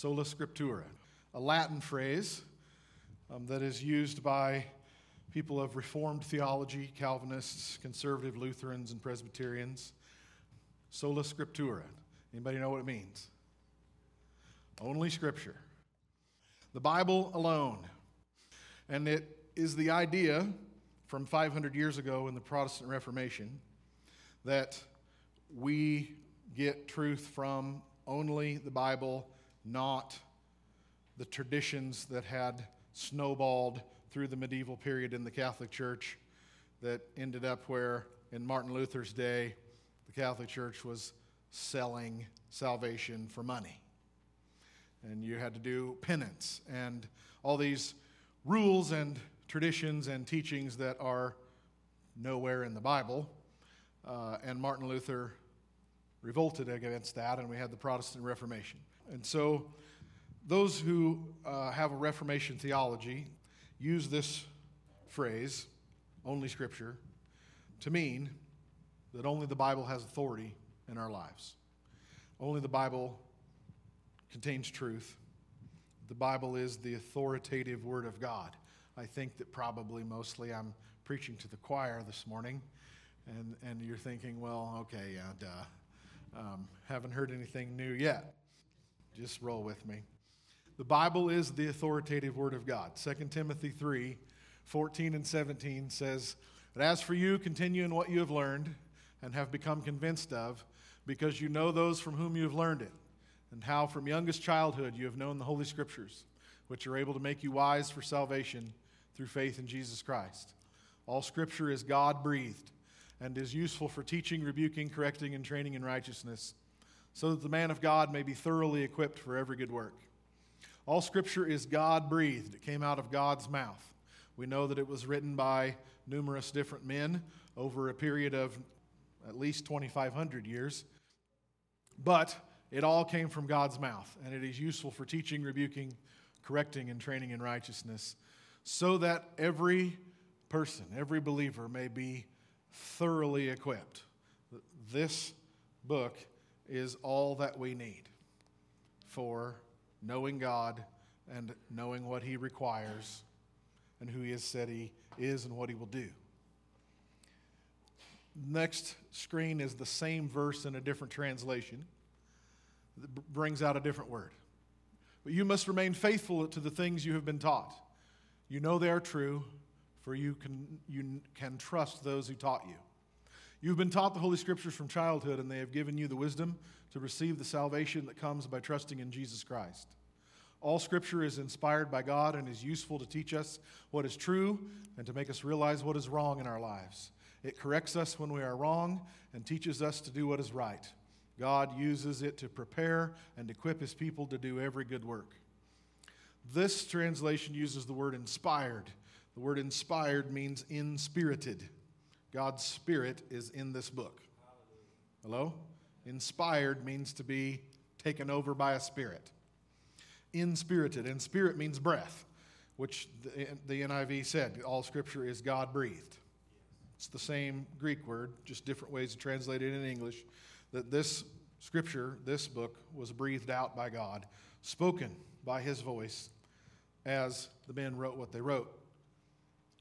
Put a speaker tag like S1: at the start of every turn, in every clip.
S1: sola scriptura, a Latin phrase um, that is used by people of Reformed theology, Calvinists, conservative Lutherans, and Presbyterians. Sola scriptura. Anybody know what it means? Only scripture. The Bible alone. And it is the idea from 500 years ago in the Protestant Reformation that we get truth from only the Bible, not the traditions that had snowballed through the medieval period in the Catholic Church that ended up where, in Martin Luther's day, the Catholic Church was selling salvation for money. And you had to do penance and all these rules and traditions and teachings that are nowhere in the Bible. Uh, and Martin Luther revolted against that, and we had the Protestant Reformation. And so, those who uh, have a Reformation theology use this phrase, only Scripture, to mean that only the Bible has authority in our lives. Only the Bible contains truth. The Bible is the authoritative Word of God. I think that probably mostly I'm preaching to the choir this morning, and, and you're thinking, well, okay, yeah, duh. Um, haven't heard anything new yet. Just roll with me. The Bible is the authoritative Word of God. 2 Timothy 3 14 and 17 says, But as for you, continue in what you have learned and have become convinced of, because you know those from whom you have learned it, and how from youngest childhood you have known the Holy Scriptures, which are able to make you wise for salvation through faith in Jesus Christ. All Scripture is God breathed and is useful for teaching, rebuking, correcting, and training in righteousness, so that the man of God may be thoroughly equipped for every good work. All Scripture is God breathed, it came out of God's mouth. We know that it was written by numerous different men over a period of at least 2,500 years, but it all came from God's mouth, and it is useful for teaching, rebuking, correcting, and training in righteousness so that every person, every believer may be thoroughly equipped. This book is all that we need for knowing God and knowing what He requires and who He has said He is and what He will do. Next screen is the same verse in a different translation that brings out a different word. But you must remain faithful to the things you have been taught. You know they are true, for you can, you can trust those who taught you. You've been taught the Holy Scriptures from childhood, and they have given you the wisdom to receive the salvation that comes by trusting in Jesus Christ. All Scripture is inspired by God and is useful to teach us what is true and to make us realize what is wrong in our lives. It corrects us when we are wrong and teaches us to do what is right. God uses it to prepare and equip His people to do every good work. This translation uses the word inspired. The word inspired means inspirited. God's spirit is in this book. Hello? Inspired means to be taken over by a spirit. Inspirited. And spirit means breath, which the, the NIV said all scripture is God breathed. It's the same Greek word, just different ways to translate it in English. That this scripture, this book, was breathed out by God, spoken by his voice as the men wrote what they wrote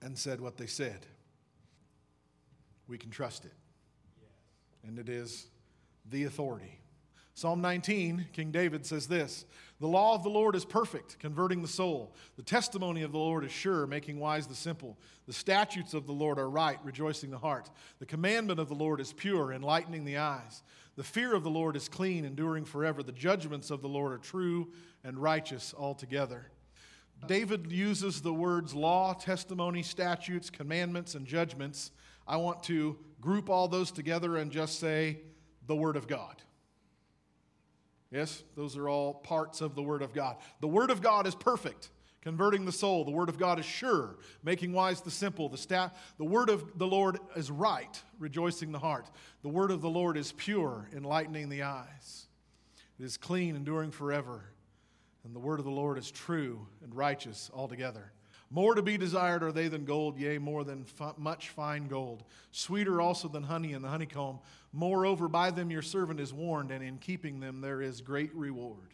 S1: and said what they said. We can trust it. And it is the authority. Psalm 19, King David says this The law of the Lord is perfect, converting the soul. The testimony of the Lord is sure, making wise the simple. The statutes of the Lord are right, rejoicing the heart. The commandment of the Lord is pure, enlightening the eyes. The fear of the Lord is clean, enduring forever. The judgments of the Lord are true and righteous altogether. David uses the words law, testimony, statutes, commandments, and judgments. I want to group all those together and just say the Word of God. Yes, those are all parts of the Word of God. The Word of God is perfect, converting the soul. The Word of God is sure, making wise the simple. The, sta- the Word of the Lord is right, rejoicing the heart. The Word of the Lord is pure, enlightening the eyes. It is clean, enduring forever. And the word of the Lord is true and righteous altogether. More to be desired are they than gold, yea, more than f- much fine gold. Sweeter also than honey and the honeycomb. Moreover, by them your servant is warned, and in keeping them there is great reward.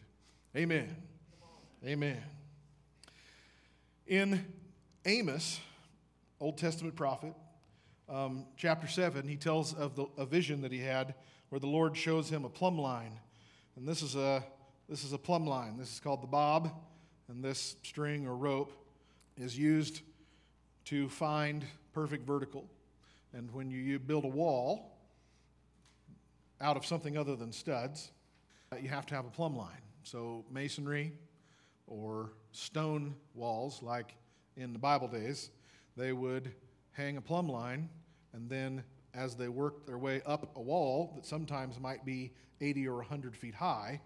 S1: Amen. Amen. In Amos, Old Testament prophet, um, chapter 7, he tells of the, a vision that he had where the Lord shows him a plumb line. And this is a, this is a plumb line. This is called the bob. And this string or rope is used to find perfect vertical. And when you, build a wall out of something other than studs, uh, you have to have a plumb line. So, masonry or stone walls, like in the Bible days, they would hang a plumb line, and then as they worked their way up a wall that sometimes might be 80 or 100 feet high,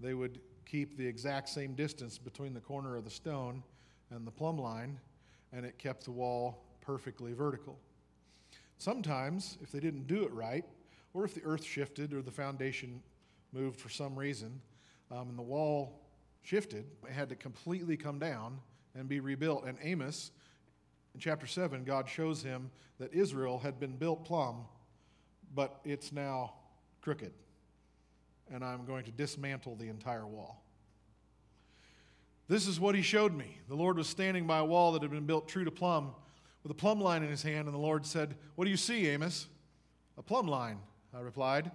S1: they would keep the exact same distance between the corner of the stone and the plumb line, and it kept the wall perfectly vertical. Sometimes, if they didn't do it right, or if the earth shifted or the foundation moved for some reason, um, and the wall shifted, it had to completely come down and be rebuilt. And Amos, in chapter 7, God shows him that Israel had been built plumb, but it's now crooked. And I'm going to dismantle the entire wall. This is what he showed me. The Lord was standing by a wall that had been built true to plumb with a plumb line in his hand, and the Lord said, What do you see, Amos? A plumb line, I replied.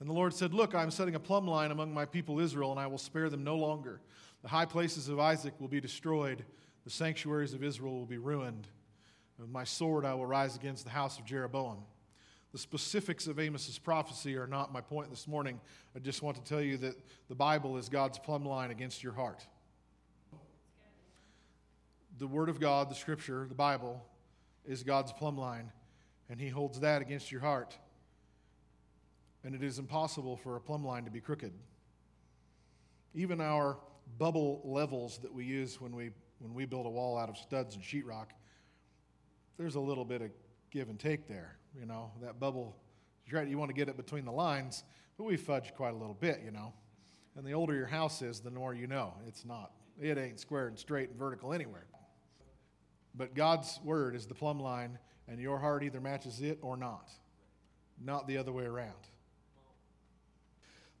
S1: And the Lord said, Look, I am setting a plumb line among my people Israel, and I will spare them no longer. The high places of Isaac will be destroyed, the sanctuaries of Israel will be ruined. With my sword I will rise against the house of Jeroboam. The specifics of Amos's prophecy are not my point this morning. I just want to tell you that the Bible is God's plumb line against your heart. The Word of God, the Scripture, the Bible, is God's plumb line, and He holds that against your heart. And it is impossible for a plumb line to be crooked. Even our bubble levels that we use when we, when we build a wall out of studs and sheetrock, there's a little bit of give and take there. You know, that bubble, you want to get it between the lines, but we fudge quite a little bit, you know. And the older your house is, the more you know. It's not, it ain't square and straight and vertical anywhere. But God's word is the plumb line, and your heart either matches it or not, not the other way around.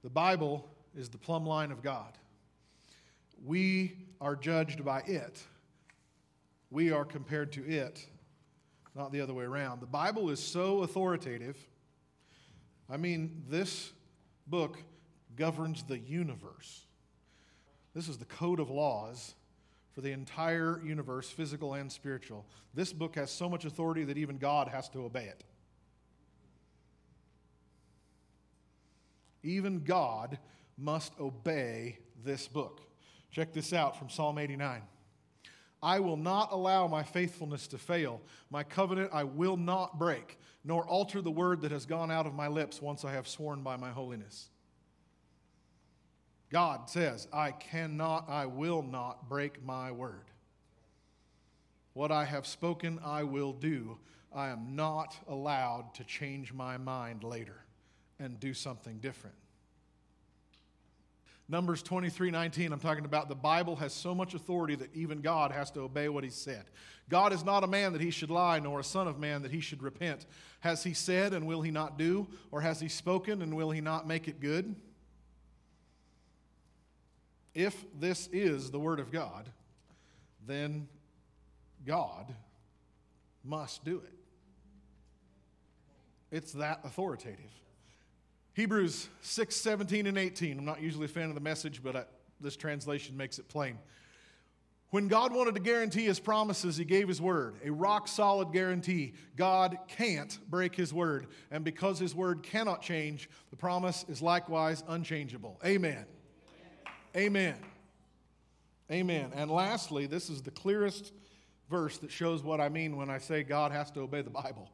S1: The Bible is the plumb line of God. We are judged by it. We are compared to it, not the other way around. The Bible is so authoritative. I mean, this book governs the universe. This is the code of laws for the entire universe, physical and spiritual. This book has so much authority that even God has to obey it. Even God must obey this book. Check this out from Psalm 89. I will not allow my faithfulness to fail. My covenant I will not break, nor alter the word that has gone out of my lips once I have sworn by my holiness. God says, I cannot, I will not break my word. What I have spoken, I will do. I am not allowed to change my mind later and do something different. Numbers 23 19, I'm talking about the Bible has so much authority that even God has to obey what He said. God is not a man that He should lie, nor a son of man that He should repent. Has He said, and will He not do? Or has He spoken, and will He not make it good? If this is the Word of God, then God must do it. It's that authoritative. Hebrews 6, 17, and 18. I'm not usually a fan of the message, but I, this translation makes it plain. When God wanted to guarantee his promises, he gave his word, a rock solid guarantee. God can't break his word. And because his word cannot change, the promise is likewise unchangeable. Amen. Amen. Amen. And lastly, this is the clearest verse that shows what I mean when I say God has to obey the Bible.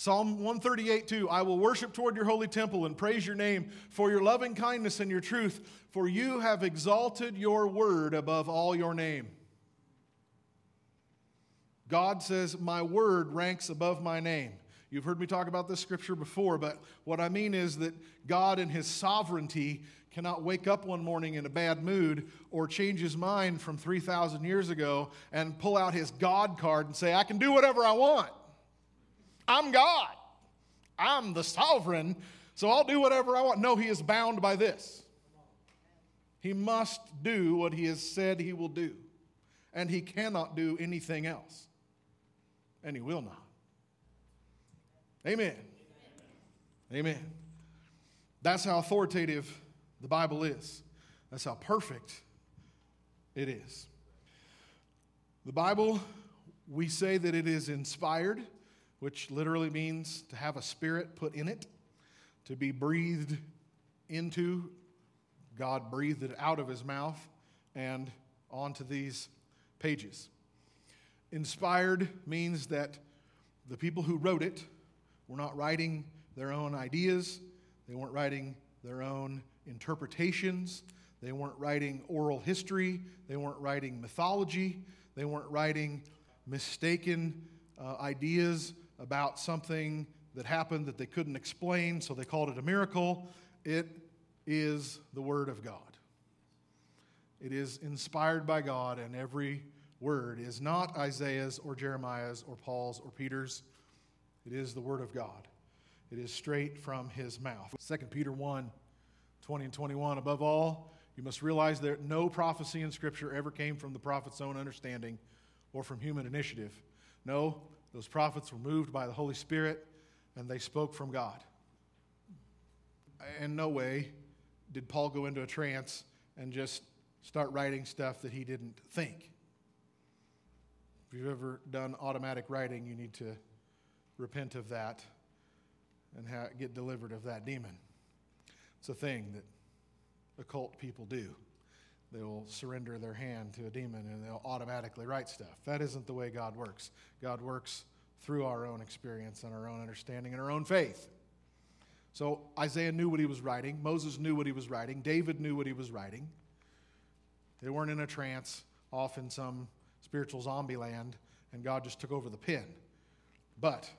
S1: Psalm 138 2 I will worship toward your holy temple and praise your name for your loving kindness and your truth, for you have exalted your word above all your name. God says, My word ranks above my name. You've heard me talk about this scripture before, but what I mean is that God, in his sovereignty, cannot wake up one morning in a bad mood or change his mind from 3,000 years ago and pull out his God card and say, I can do whatever I want. I'm God. I'm the sovereign, so I'll do whatever I want. No, he is bound by this. He must do what he has said he will do, and he cannot do anything else, and he will not. Amen. Amen. That's how authoritative the Bible is. That's how perfect it is. The Bible, we say that it is inspired, which literally means to have a spirit put in it, to be breathed into. God breathed it out of his mouth and onto these pages. Inspired means that the people who wrote it were not writing their own ideas, they weren't writing their own interpretations, they weren't writing oral history, they weren't writing mythology, they weren't writing mistaken uh, ideas about something that happened that they couldn't explain, so they called it a miracle. It is the Word of God. It is inspired by God, and every word is not Isaiah's or Jeremiah's or Paul's or Peter's. It is the Word of God. It is straight from his mouth. 2 Peter 1 20 and 21. Above all, you must realize that no prophecy in Scripture ever came from the prophet's own understanding or from human initiative. No, those prophets were moved by the Holy Spirit and they spoke from God. In no way did Paul go into a trance and just start writing stuff that he didn't think. If you've ever done automatic writing, you need to repent of that and ha- get delivered of that demon. It's a thing that occult people do. They will surrender their hand to a demon and they'll automatically write stuff. That isn't the way God works. God works through our own experience and our own understanding and our own faith. So Isaiah knew what he was writing. Moses knew what he was writing. David knew what he was writing. They weren't in a trance off in some spiritual zombie land, and God just took over the pen. But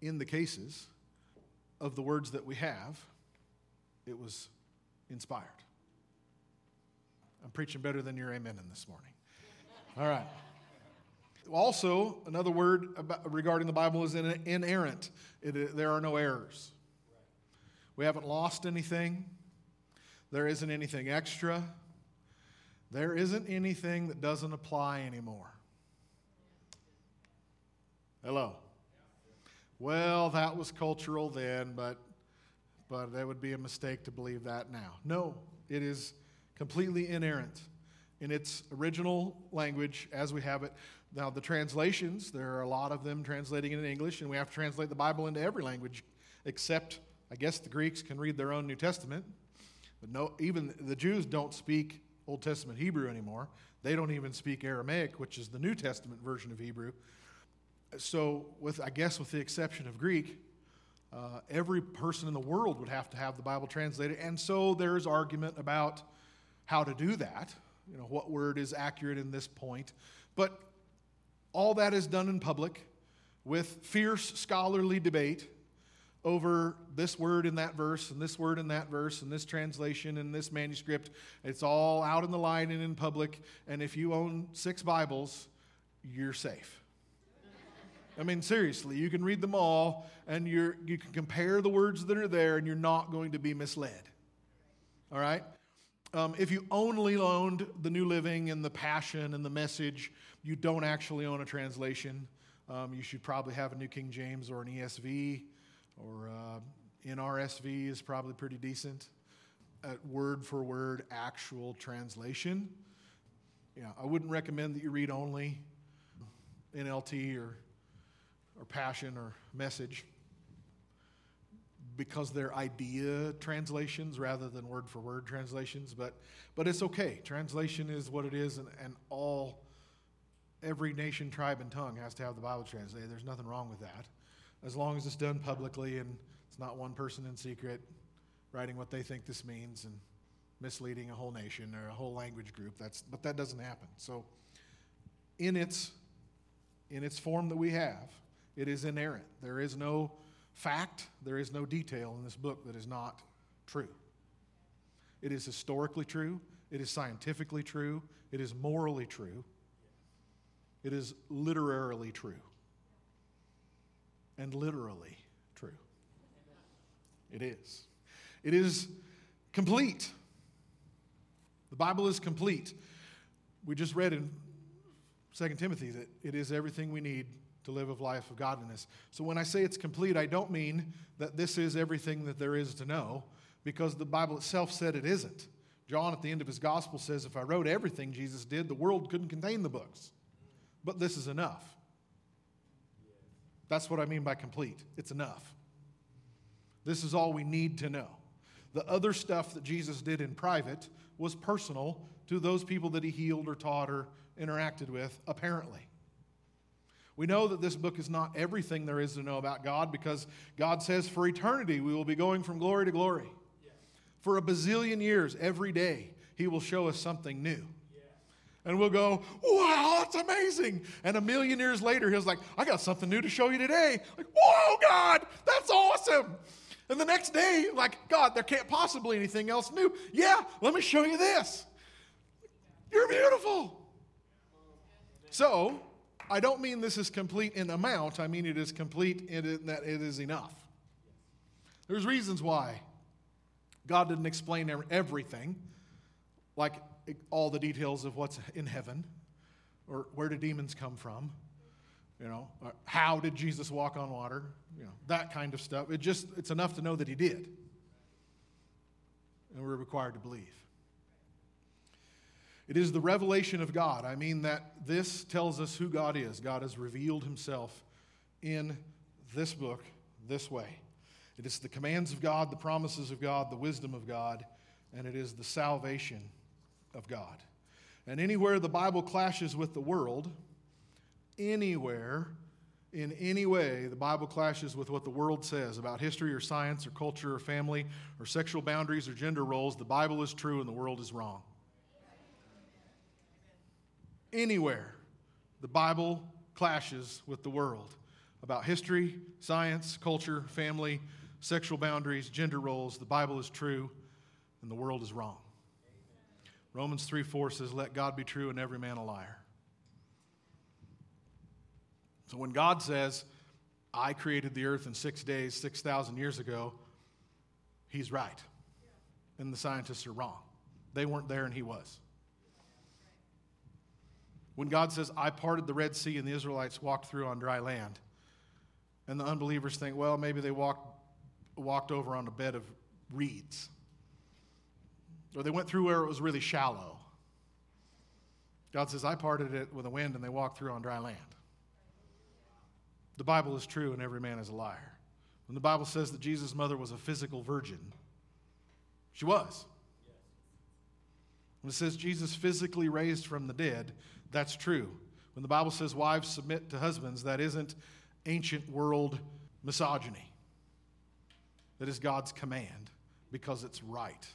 S1: in the cases of the words that we have, it was inspired. I'm preaching better than your amen in this morning. All right. Also, another word about, regarding the Bible is inerrant. It, there are no errors. We haven't lost anything. There isn't anything extra. There isn't anything that doesn't apply anymore. Hello. Well, that was cultural then, but but that would be a mistake to believe that now. No, it is completely inerrant in its original language as we have it. Now, the translations, there are a lot of them translating in English, and we have to translate the Bible into every language except, I guess, the Greeks can read their own New Testament. But no, even the Jews don't speak Old Testament Hebrew anymore. They don't even speak Aramaic, which is the New Testament version of Hebrew. So, with I guess with the exception of Greek, uh, every person in the world would have to have the Bible translated. And so there's argument about how to do that, you know, what word is accurate in this point. But all that is done in public with fierce scholarly debate over this word in that verse and this word in that verse and this translation and this manuscript. It's all out in the line and in public. And if you own six Bibles, you're safe. I mean, seriously, you can read them all and you're, you can compare the words that are there and you're not going to be misled. All right? Um, if you only owned the New Living and the Passion and the Message, you don't actually own a translation. Um, you should probably have a New King James or an ESV or uh, NRSV is probably pretty decent at word for word actual translation. Yeah, I wouldn't recommend that you read only NLT or or passion or message because they're idea translations rather than word for word translations but but it's okay. Translation is what it is and, and all every nation tribe and tongue has to have the bible translated. There's nothing wrong with that. As long as it's done publicly and it's not one person in secret writing what they think this means and misleading a whole nation or a whole language group that's but that doesn't happen. So in its in its form that we have it is inerrant. There is no fact, there is no detail in this book that is not true. It is historically true, it is scientifically true, it is morally true, it is literarily true, and literally true. It is. It is complete. The Bible is complete. We just read in 2 Timothy that it is everything we need to live a life of godliness. So when I say it's complete, I don't mean that this is everything that there is to know, because the Bible itself said it isn't. John, at the end of his gospel, says, If I wrote everything Jesus did, the world couldn't contain the books. But this is enough. That's what I mean by complete. It's enough. This is all we need to know. The other stuff that Jesus did in private was personal to those people that he healed or taught or interacted with, apparently. We know that this book is not everything there is to know about God because God says for eternity we will be going from glory to glory. Yes. For a bazillion years, every day, He will show us something new. Yes. And we'll go, wow, that's amazing. And a million years later, He's like, I got something new to show you today. Like, whoa, God, that's awesome. And the next day, like, God, there can't possibly anything else new. Yeah, let me show you this. You're beautiful. So, I don't mean this is complete in amount, I mean it is complete in that it is enough. There's reasons why God didn't explain everything, like all the details of what's in heaven, or where do demons come from, you know, how did Jesus walk on water, you know, that kind of stuff. It just, it's enough to know that he did. And we're required to believe. It is the revelation of God. I mean, that this tells us who God is. God has revealed himself in this book this way. It is the commands of God, the promises of God, the wisdom of God, and it is the salvation of God. And anywhere the Bible clashes with the world, anywhere, in any way, the Bible clashes with what the world says about history or science or culture or family or sexual boundaries or gender roles, the Bible is true and the world is wrong anywhere the Bible clashes with the world about history, science, culture, family, sexual boundaries, gender roles, the Bible is true and the world is wrong. Romans 3 4 says, Let God be true and every man a liar. So when God says, I created the earth in six days, 6,000 years ago, he's right. And the scientists are wrong. They weren't there and he was. When God says, I parted the Red Sea and the Israelites walked through on dry land, and the unbelievers think, well, maybe they walked, walked over on a bed of reeds, or they went through where it was really shallow. God says, I parted it with a wind and they walked through on dry land. The Bible is true and every man is a liar. When the Bible says that Jesus' mother was a physical virgin, she was. When it says Jesus physically raised from the dead, that's true. When the Bible says wives submit to husbands, that isn't ancient world misogyny. That is God's command because it's right.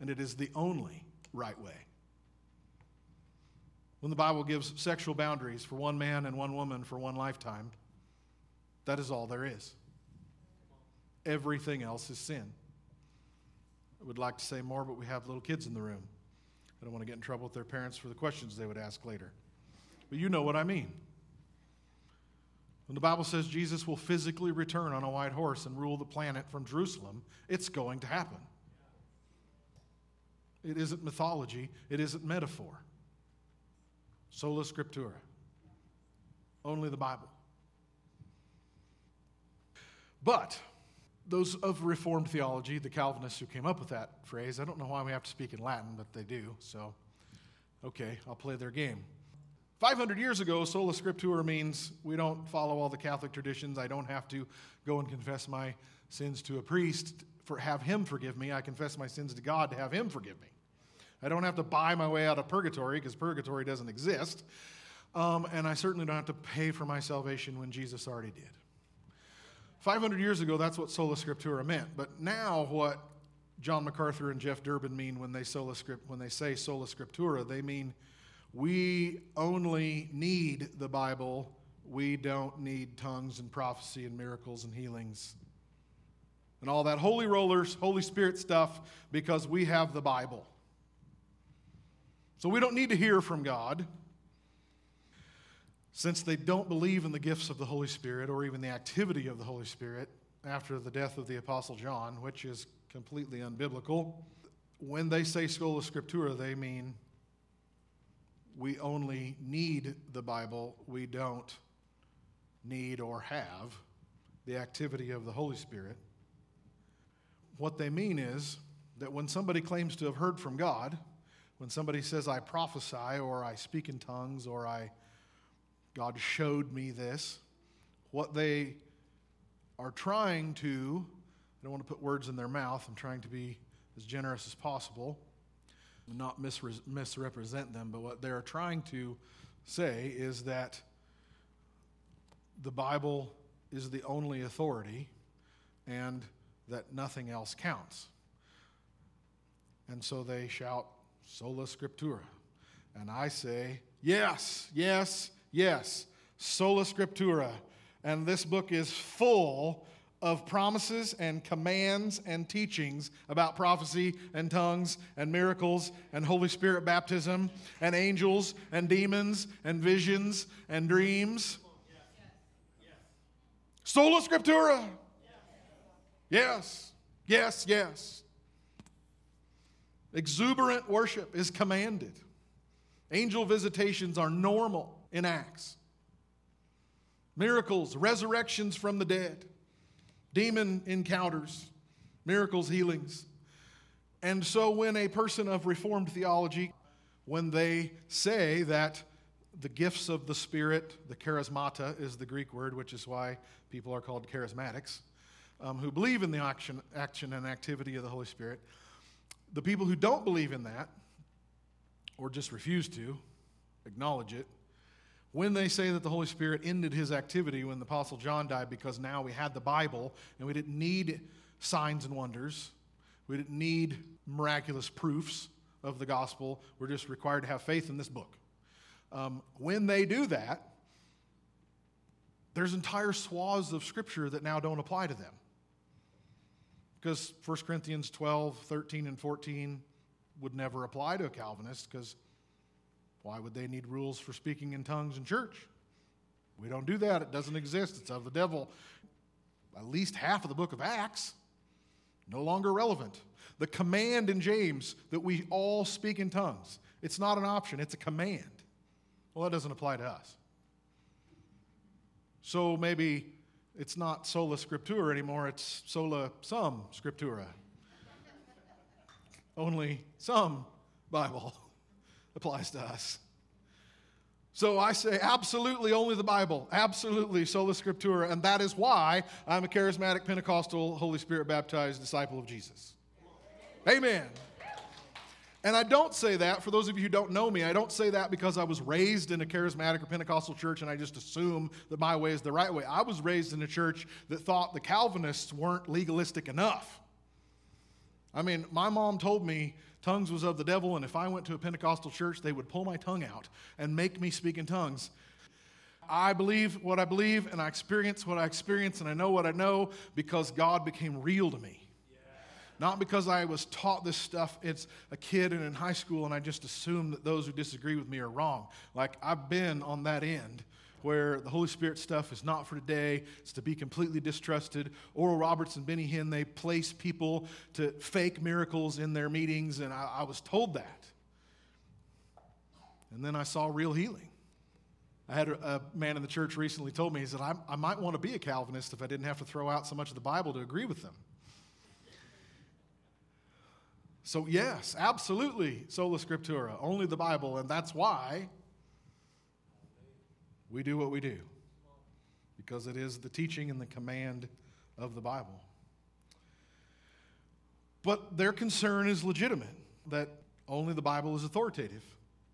S1: And it is the only right way. When the Bible gives sexual boundaries for one man and one woman for one lifetime, that is all there is. Everything else is sin. Would like to say more, but we have little kids in the room. I don't want to get in trouble with their parents for the questions they would ask later. But you know what I mean. When the Bible says Jesus will physically return on a white horse and rule the planet from Jerusalem, it's going to happen. It isn't mythology, it isn't metaphor. Sola Scriptura. Only the Bible. But those of Reformed theology, the Calvinists who came up with that phrase, I don't know why we have to speak in Latin, but they do, so okay, I'll play their game. 500 years ago, sola scriptura means we don't follow all the Catholic traditions. I don't have to go and confess my sins to a priest for have him forgive me. I confess my sins to God to have him forgive me. I don't have to buy my way out of purgatory because purgatory doesn't exist. Um, and I certainly don't have to pay for my salvation when Jesus already did. 500 years ago, that's what sola scriptura meant. But now, what John MacArthur and Jeff Durbin mean when they, sola script, when they say sola scriptura, they mean we only need the Bible. We don't need tongues and prophecy and miracles and healings and all that holy rollers, Holy Spirit stuff because we have the Bible. So we don't need to hear from God. Since they don't believe in the gifts of the Holy Spirit or even the activity of the Holy Spirit after the death of the Apostle John, which is completely unbiblical, when they say sola scriptura, they mean we only need the Bible, we don't need or have the activity of the Holy Spirit. What they mean is that when somebody claims to have heard from God, when somebody says, I prophesy, or I speak in tongues, or I, God showed me this, what they are trying to, I don't want to put words in their mouth, I'm trying to be as generous as possible, and not misre- misrepresent them, but what they're trying to say is that the Bible is the only authority and that nothing else counts. And so they shout, Sola Scriptura. And I say, Yes, yes, yes, Sola Scriptura. And this book is full of promises and commands and teachings about prophecy and tongues and miracles and Holy Spirit baptism and angels and demons and visions and dreams. Sola Scriptura. Yes, yes, yes. Exuberant worship is commanded. Angel visitations are normal in Acts. Miracles, resurrections from the dead, demon encounters, miracles, healings. And so when a person of Reformed theology, when they say that the gifts of the Spirit, the charismata is the Greek word, which is why people are called charismatics, um, who believe in the action, action and activity of the Holy Spirit, the people who don't believe in that, or just refuse to acknowledge it, when they say that the Holy Spirit ended his activity when the Apostle John died because now we had the Bible and we didn't need signs and wonders, we didn't need miraculous proofs of the gospel, we're just required to have faith in this book. Um, when they do that, there's entire swaths of Scripture that now don't apply to them. Because 1 Corinthians 12, 13, and 14 would never apply to a Calvinist because why would they need rules for speaking in tongues in church? We don't do that. It doesn't exist. It's of the devil. At least half of the book of Acts, no longer relevant. The command in James that we all speak in tongues, it's not an option, it's a command. Well, that doesn't apply to us. So maybe it's not sola scriptura anymore, it's sola sum scriptura. Only some Bible applies to us. So I say absolutely only the Bible, absolutely sola scriptura, and that is why I'm a charismatic Pentecostal Holy Spirit baptized disciple of Jesus. Amen. And I don't say that, for those of you who don't know me, I don't say that because I was raised in a charismatic or Pentecostal church and I just assume that my way is the right way. I was raised in a church that thought the Calvinists weren't legalistic enough. I mean, my mom told me tongues was of the devil, and if I went to a Pentecostal church, they would pull my tongue out and make me speak in tongues. I believe what I believe, and I experience what I experience, and I know what I know because God became real to me. Not because I was taught this stuff as a kid and in high school and I just assume that those who disagree with me are wrong. Like, I've been on that end where the Holy Spirit stuff is not for today, it's to be completely distrusted. Oral Roberts and Benny Hinn, they place people to fake miracles in their meetings, and I, I was told that. And then I saw real healing. I had a, a, man in the church recently told me, he said, I, I might want to be a Calvinist if I didn't have to throw out so much of the Bible to agree with them. So, yes, absolutely, sola scriptura, only the Bible, and that's why we do what we do, because it is the teaching and the command of the Bible. But their concern is legitimate, that only the Bible is authoritative.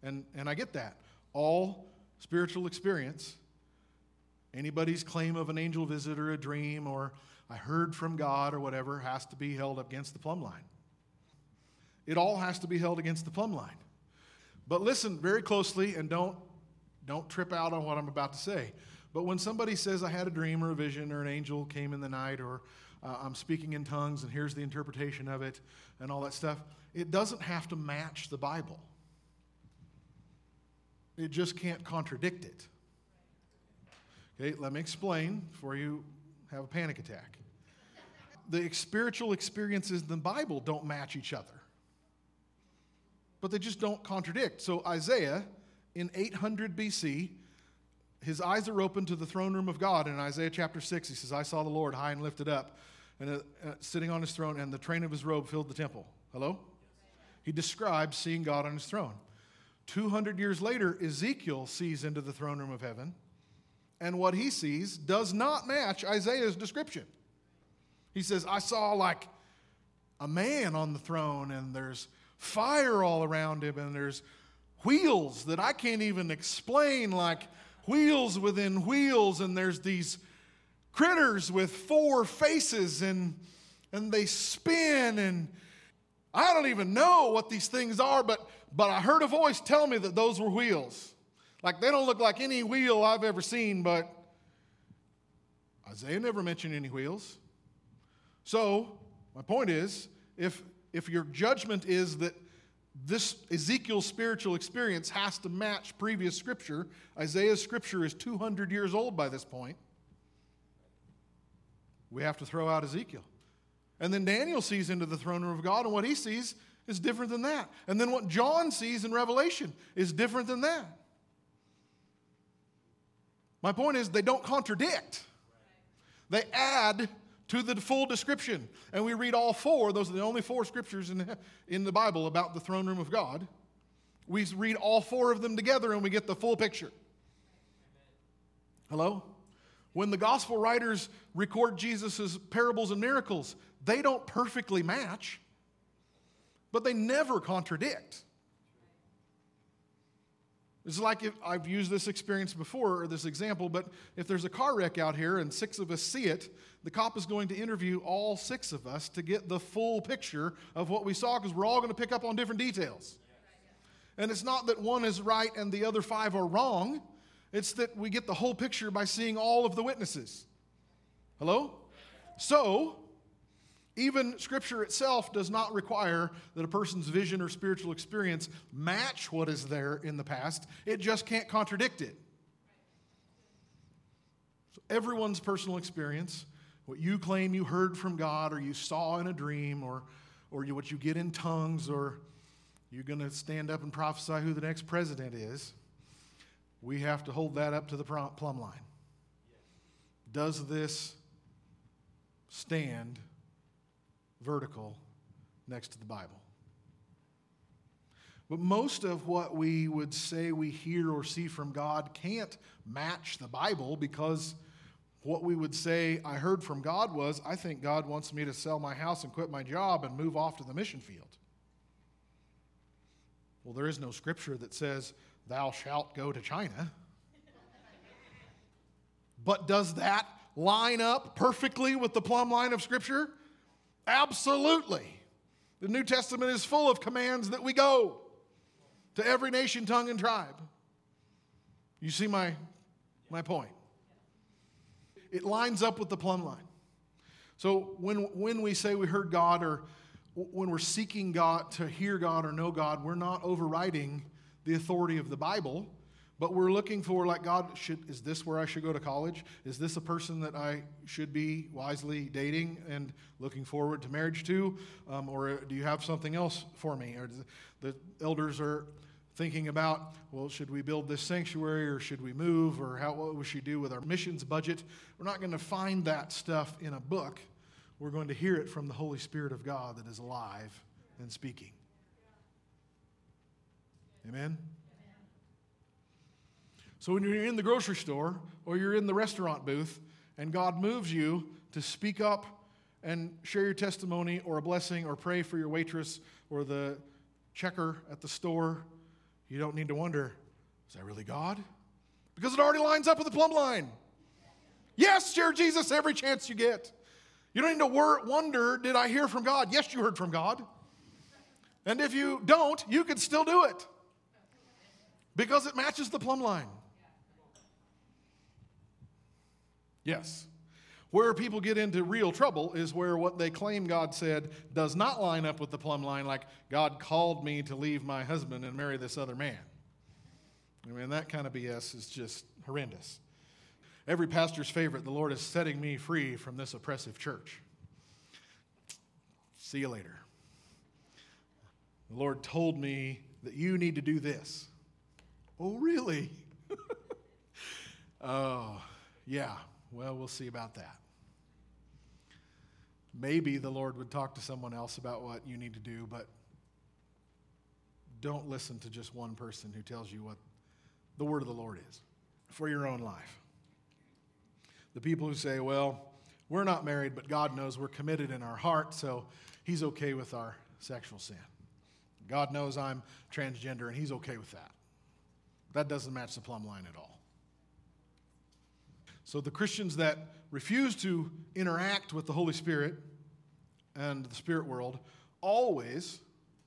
S1: And, and I get that. All spiritual experience, anybody's claim of an angel visit or a dream or I heard from God or whatever, has to be held up against the plumb line. It all has to be held against the plumb line. But listen very closely and don't, don't trip out on what I'm about to say. But when somebody says, I had a dream or a vision or an angel came in the night or uh, I'm speaking in tongues and here's the interpretation of it and all that stuff, it doesn't have to match the Bible. It just can't contradict it. Okay, let me explain before you have a panic attack. The spiritual experiences in the Bible don't match each other. but they just don't contradict. So, Isaiah in 800 BC, his eyes are open to the throne room of God. In Isaiah chapter 6, he says, I saw the Lord high and lifted up, and uh, uh, sitting on his throne, and the train of his robe filled the temple. Hello? He describes seeing God on his throne. 200 years later, Ezekiel sees into the throne room of heaven, and what he sees does not match Isaiah's description. He says, I saw like a man on the throne, and there's fire all around him, and there's wheels that I can't even explain, like wheels within wheels, and there's these critters with four faces, and, and they spin, and I don't even know what these things are, but, but I heard a voice tell me that those were wheels. Like they don't look like any wheel I've ever seen, but Isaiah never mentioned any wheels. So, my point is if, if your judgment is that this Ezekiel's spiritual experience has to match previous scripture, Isaiah's scripture is 200 years old by this point. We have to throw out Ezekiel. And then Daniel sees into the throne room of God, and what he sees is different than that. And then what John sees in Revelation is different than that. My point is, they don't contradict, they add to the full description. And we read all four, those are the only four scriptures in the, in the Bible about the throne room of God. We read all four of them together and we get the full picture. Hello? When the gospel writers record Jesus' parables and miracles, they don't perfectly match, but they never contradict. It's like if I've used this experience before, or this example, but if there's a car wreck out here and six of us see it, the cop is going to interview all six of us to get the full picture of what we saw because we're all going to pick up on different details. And it's not that one is right and the other five are wrong, it's that we get the whole picture by seeing all of the witnesses. Hello? So, even Scripture itself does not require that a person's vision or spiritual experience match what is there in the past, it just can't contradict it. So everyone's personal experience, what you claim you heard from God or you saw in a dream or, or you, what you get in tongues or you're going to stand up and prophesy who the next president is, we have to hold that up to the plumb line. Does this stand vertical next to the Bible. But most of what we would say we hear or see from God can't match the Bible because what we would say I heard from God was I think God wants me to sell my house and quit my job and move off to the mission field. Well, there is no scripture that says, Thou shalt go to China. but does that line up perfectly with the plumb line of Scripture? Absolutely. The New Testament is full of commands that we go to every nation, tongue, and tribe. You see my, my point? It lines up with the plumb line. So when, when we say we heard God or when we're seeking God to hear God or know God, we're not overriding the authority of the Bible. But we're looking for, like, God, should, is this where I should go to college? Is this a person that I should be wisely dating and looking forward to marriage to? Um, or do you have something else for me? Or the elders are thinking about, well, should we build this sanctuary or should we move? Or how, what we should do with our missions budget? We're not going to find that stuff in a book. We're going to hear it from the Holy Spirit of God that is alive and speaking. Amen? So when you're in the grocery store or you're in the restaurant booth and God moves you to speak up and share your testimony or a blessing or pray for your waitress or the checker at the store, you don't need to wonder, is that really God? Because it already lines up with the plumb line. Yes, share Jesus every chance you get. You don't need to wor- wonder, did I hear from God? Yes, you heard from God. And if you don't, you can still do it because it matches the plumb line. Yes. Where people get into real trouble is where what they claim God said does not line up with the plumb line, like God called me to leave my husband and marry this other man. I mean, that kind of BS is just horrendous. Every pastor's favorite, the Lord is setting me free from this oppressive church. See you later. The Lord told me that you need to do this. Oh, really? oh, yeah. Well, we'll see about that. Maybe the Lord would talk to someone else about what you need to do, but don't listen to just one person who tells you what the word of the Lord is for your own life. The people who say, well, we're not married, but God knows we're committed in our heart, so He's okay with our sexual sin. God knows I'm transgender, and He's okay with that. That doesn't match the plumb line at all. So the Christians that refuse to interact with the Holy Spirit and the spirit world always,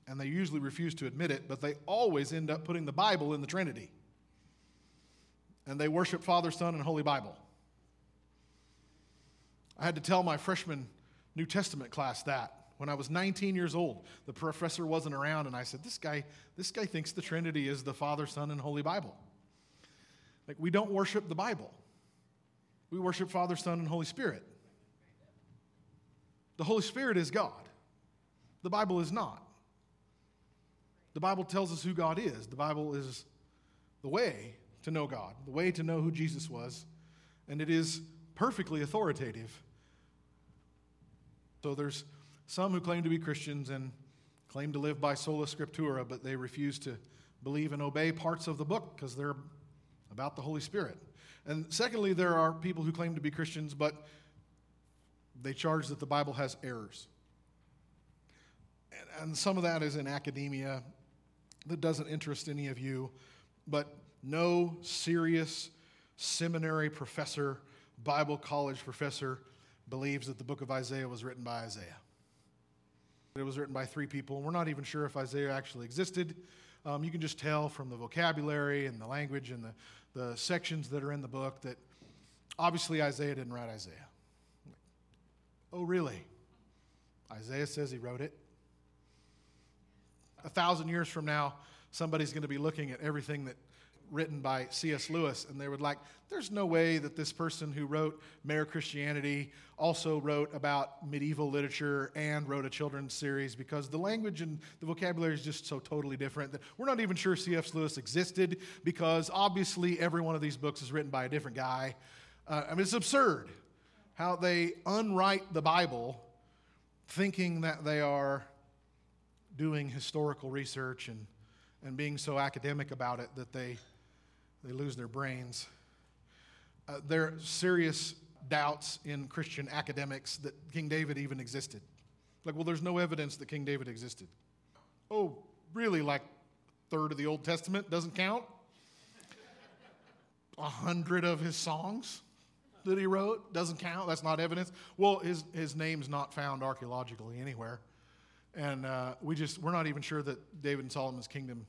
S1: and they usually refuse to admit it, but they always end up putting the Bible in the Trinity. And they worship Father, Son, and Holy Bible. I had to tell my freshman New Testament class that when I was 19 years old. The professor wasn't around, and I said, This guy, this guy thinks the Trinity is the Father, Son, and Holy Bible. Like, we don't worship the Bible, we worship Father, Son, and Holy Spirit. The Holy Spirit is God, the Bible is not. The Bible tells us who God is, the Bible is the way to know God, the way to know who Jesus was, and it is perfectly authoritative. So there's some who claim to be Christians and claim to live by sola scriptura, but they refuse to believe and obey parts of the book because they're about the Holy Spirit. And secondly, there are people who claim to be Christians, but they charge that the Bible has errors. And some of that is in academia that doesn't interest any of you, but no serious seminary professor, Bible college professor, believes that the book of Isaiah was written by Isaiah. It was written by three people, and we're not even sure if Isaiah actually existed. Um, you can just tell from the vocabulary and the language and the, the sections that are in the book that obviously Isaiah didn't write Isaiah. Oh, really? Isaiah says he wrote it. A thousand years from now, somebody's going to be looking at everything that written by C.S. Lewis, and they would like, there's no way that this person who wrote Mere Christianity also wrote about medieval literature and wrote a children's series because the language and the vocabulary is just so totally different that we're not even sure C.S. Lewis existed because obviously every one of these books is written by a different guy. Uh, I mean, it's absurd how they unwrite the Bible thinking that they are doing historical research and, and being so academic about it that they they lose their brains. Uh, there are serious doubts in Christian academics that King David even existed. Like, well, there's no evidence that King David existed. Oh, really? Like, third of the Old Testament doesn't count? A hundred of his songs that he wrote doesn't count? That's not evidence? Well, his, his name's not found archaeologically anywhere. And uh, we just, we're not even sure that David and Solomon's kingdom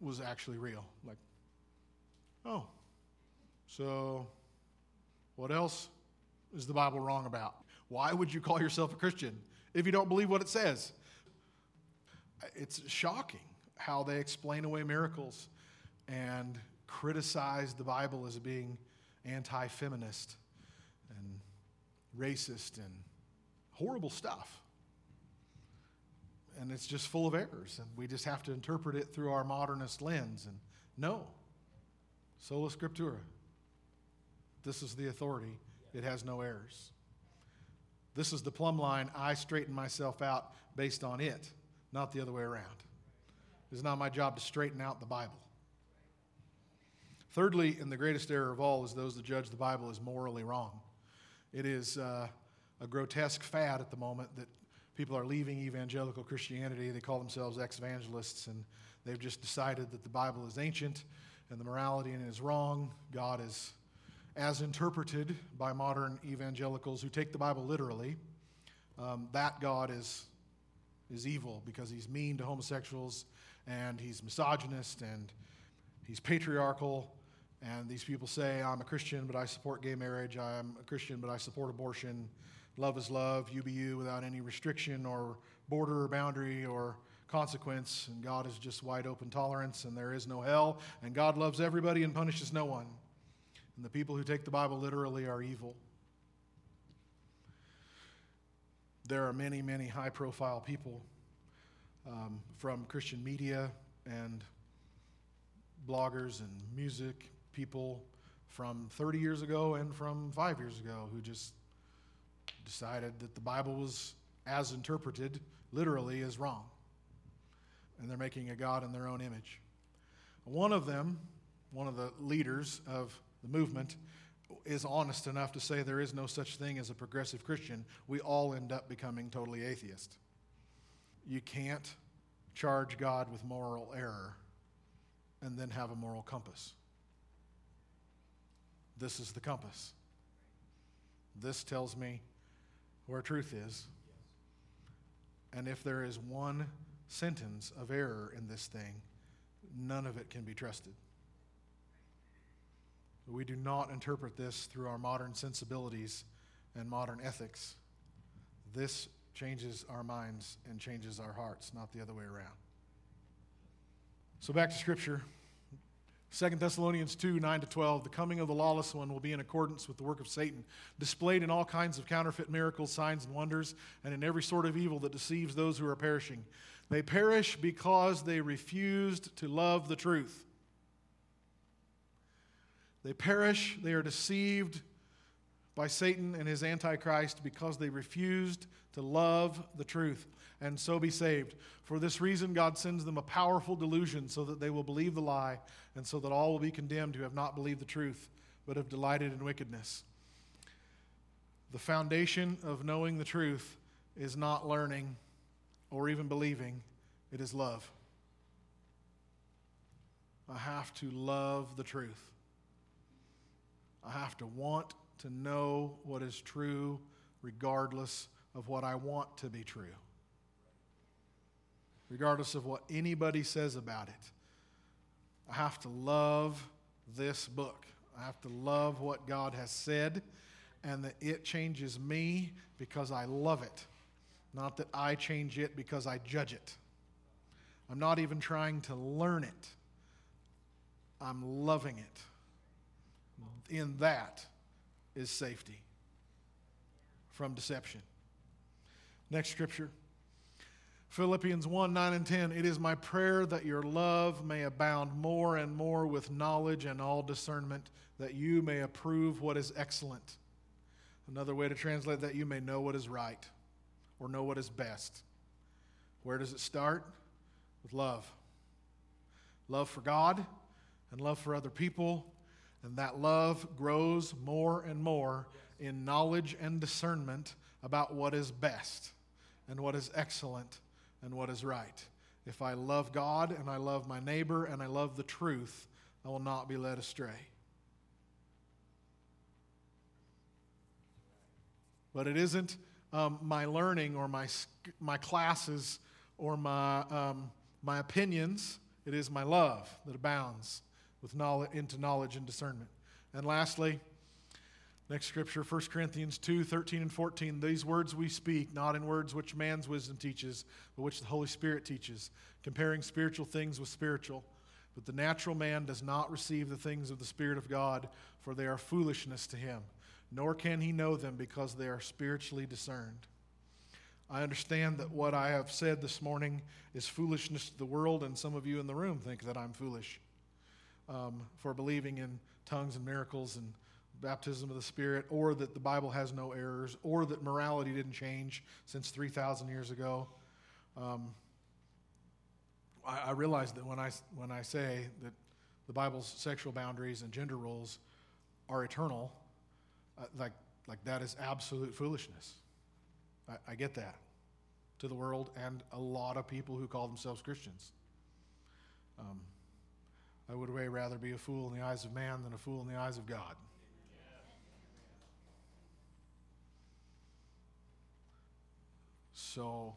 S1: was actually real. Like, Oh, so what else is the Bible wrong about? Why would you call yourself a Christian if you don't believe what it says? It's shocking how they explain away miracles and criticize the Bible as being anti feminist and racist and horrible stuff. And it's just full of errors, and we just have to interpret it through our modernist lens. And no, Sola Scriptura. This is the authority. It has no errors. This is the plumb line. I straighten myself out based on it, not the other way around. It's not my job to straighten out the Bible. Thirdly, and the greatest error of all, is those that judge the Bible as morally wrong. It is uh, a grotesque fad at the moment that people are leaving evangelical Christianity. They call themselves ex evangelists, and they've just decided that the Bible is ancient and the morality in it is wrong. God is, as interpreted by modern evangelicals who take the Bible literally, um, that God is, is evil because he's mean to homosexuals and he's misogynist and he's patriarchal. And these people say, I'm a Christian, but I support gay marriage. I'm a Christian, but I support abortion. Love is love, you be you, without any restriction or border or boundary or consequence, and God is just wide open tolerance, and there is no hell, and God loves everybody and punishes no one. And the people who take the Bible literally are evil. There are many, many high profile people um, from Christian media and bloggers and music people from 30 years ago and from five years ago who just decided that the Bible was, as interpreted, literally, is wrong. And they're making a God in their own image. One of them, one of the leaders of the movement, is honest enough to say there is no such thing as a progressive Christian. We all end up becoming totally atheist. You can't charge God with moral error and then have a moral compass. This is the compass. This tells me where truth is. And if there is one sentence of error in this thing, none of it can be trusted. We do not interpret this through our modern sensibilities and modern ethics. This changes our minds and changes our hearts, not the other way around. So back to Scripture. 2 Thessalonians 2 9 to 12. The coming of the lawless one will be in accordance with the work of Satan, displayed in all kinds of counterfeit miracles, signs, and wonders, and in every sort of evil that deceives those who are perishing. They perish because they refused to love the truth. They perish, they are deceived by Satan and his Antichrist because they refused to love the truth and so be saved. For this reason, God sends them a powerful delusion so that they will believe the lie, and so that all will be condemned who have not believed the truth, but have delighted in wickedness. The foundation of knowing the truth is not learning or even believing, it is love. I have to love the truth. I have to want to know what is true regardless of what I want to be true regardless of what anybody says about it. I have to love this book. I have to love what God has said and that it changes me because I love it, not that I change it because I judge it. I'm not even trying to learn it, I'm loving it. In that is safety from deception. Next scripture. Philippians 1 9 and 10. It is my prayer that your love may abound more and more with knowledge and all discernment, that you may approve what is excellent. Another way to translate that, you may know what is right or know what is best. Where does it start? With love. Love for God and love for other people. And that love grows more and more in knowledge and discernment about what is best and what is excellent and what is right. If I love God and I love my neighbor and I love the truth, I will not be led astray. But it isn't um, my learning or my, my classes or my, um, my opinions. It is my love that abounds with knowledge, into knowledge and discernment. And lastly, Next scripture, 1 Corinthians 2 13 and 14. These words we speak, not in words which man's wisdom teaches, but which the Holy Spirit teaches, comparing spiritual things with spiritual. But the natural man does not receive the things of the Spirit of God, for they are foolishness to him, nor can he know them because they are spiritually discerned. I understand that what I have said this morning is foolishness to the world, and some of you in the room think that I'm foolish um, for believing in tongues and miracles and baptism of the Spirit, or that the Bible has no errors, or that morality didn't change since 3,000 years ago. Um, I, realize that when I, when I say that the Bible's sexual boundaries and gender roles are eternal, uh, like, like that is absolute foolishness. I, I get that to the world and a lot of people who call themselves Christians. Um, I would way rather be a fool in the eyes of man than a fool in the eyes of God. So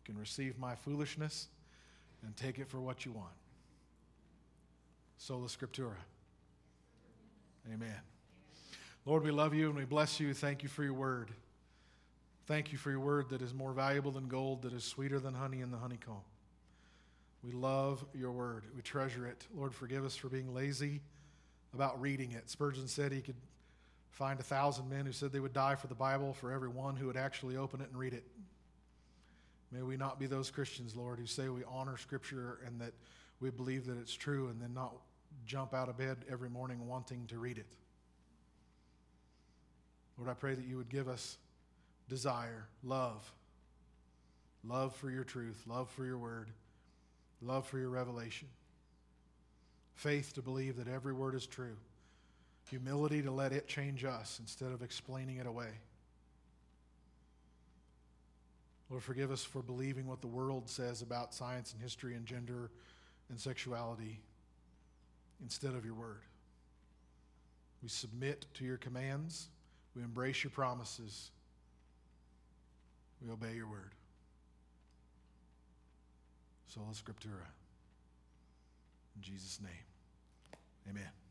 S1: you can receive my foolishness and take it for what you want. Sola Scriptura. Amen. Lord, we love you and we bless you. Thank you for your word. Thank you for your word that is more valuable than gold, that is sweeter than honey in the honeycomb. We love your word. We treasure it. Lord, forgive us for being lazy about reading it. Spurgeon said he could find a thousand men who said they would die for the Bible for every one who would actually open it and read it. May we not be those Christians, Lord, who say we honor Scripture and that we believe that it's true and then not jump out of bed every morning wanting to read it. Lord, I pray that you would give us desire, love, love for your truth, love for your word, love for your revelation, faith to believe that every word is true, humility to let it change us instead of explaining it away. Lord, forgive us for believing what the world says about science and history and gender and sexuality instead of your word. We submit to your commands. We embrace your promises. We obey your word. Sola Scriptura. In Jesus' name, amen.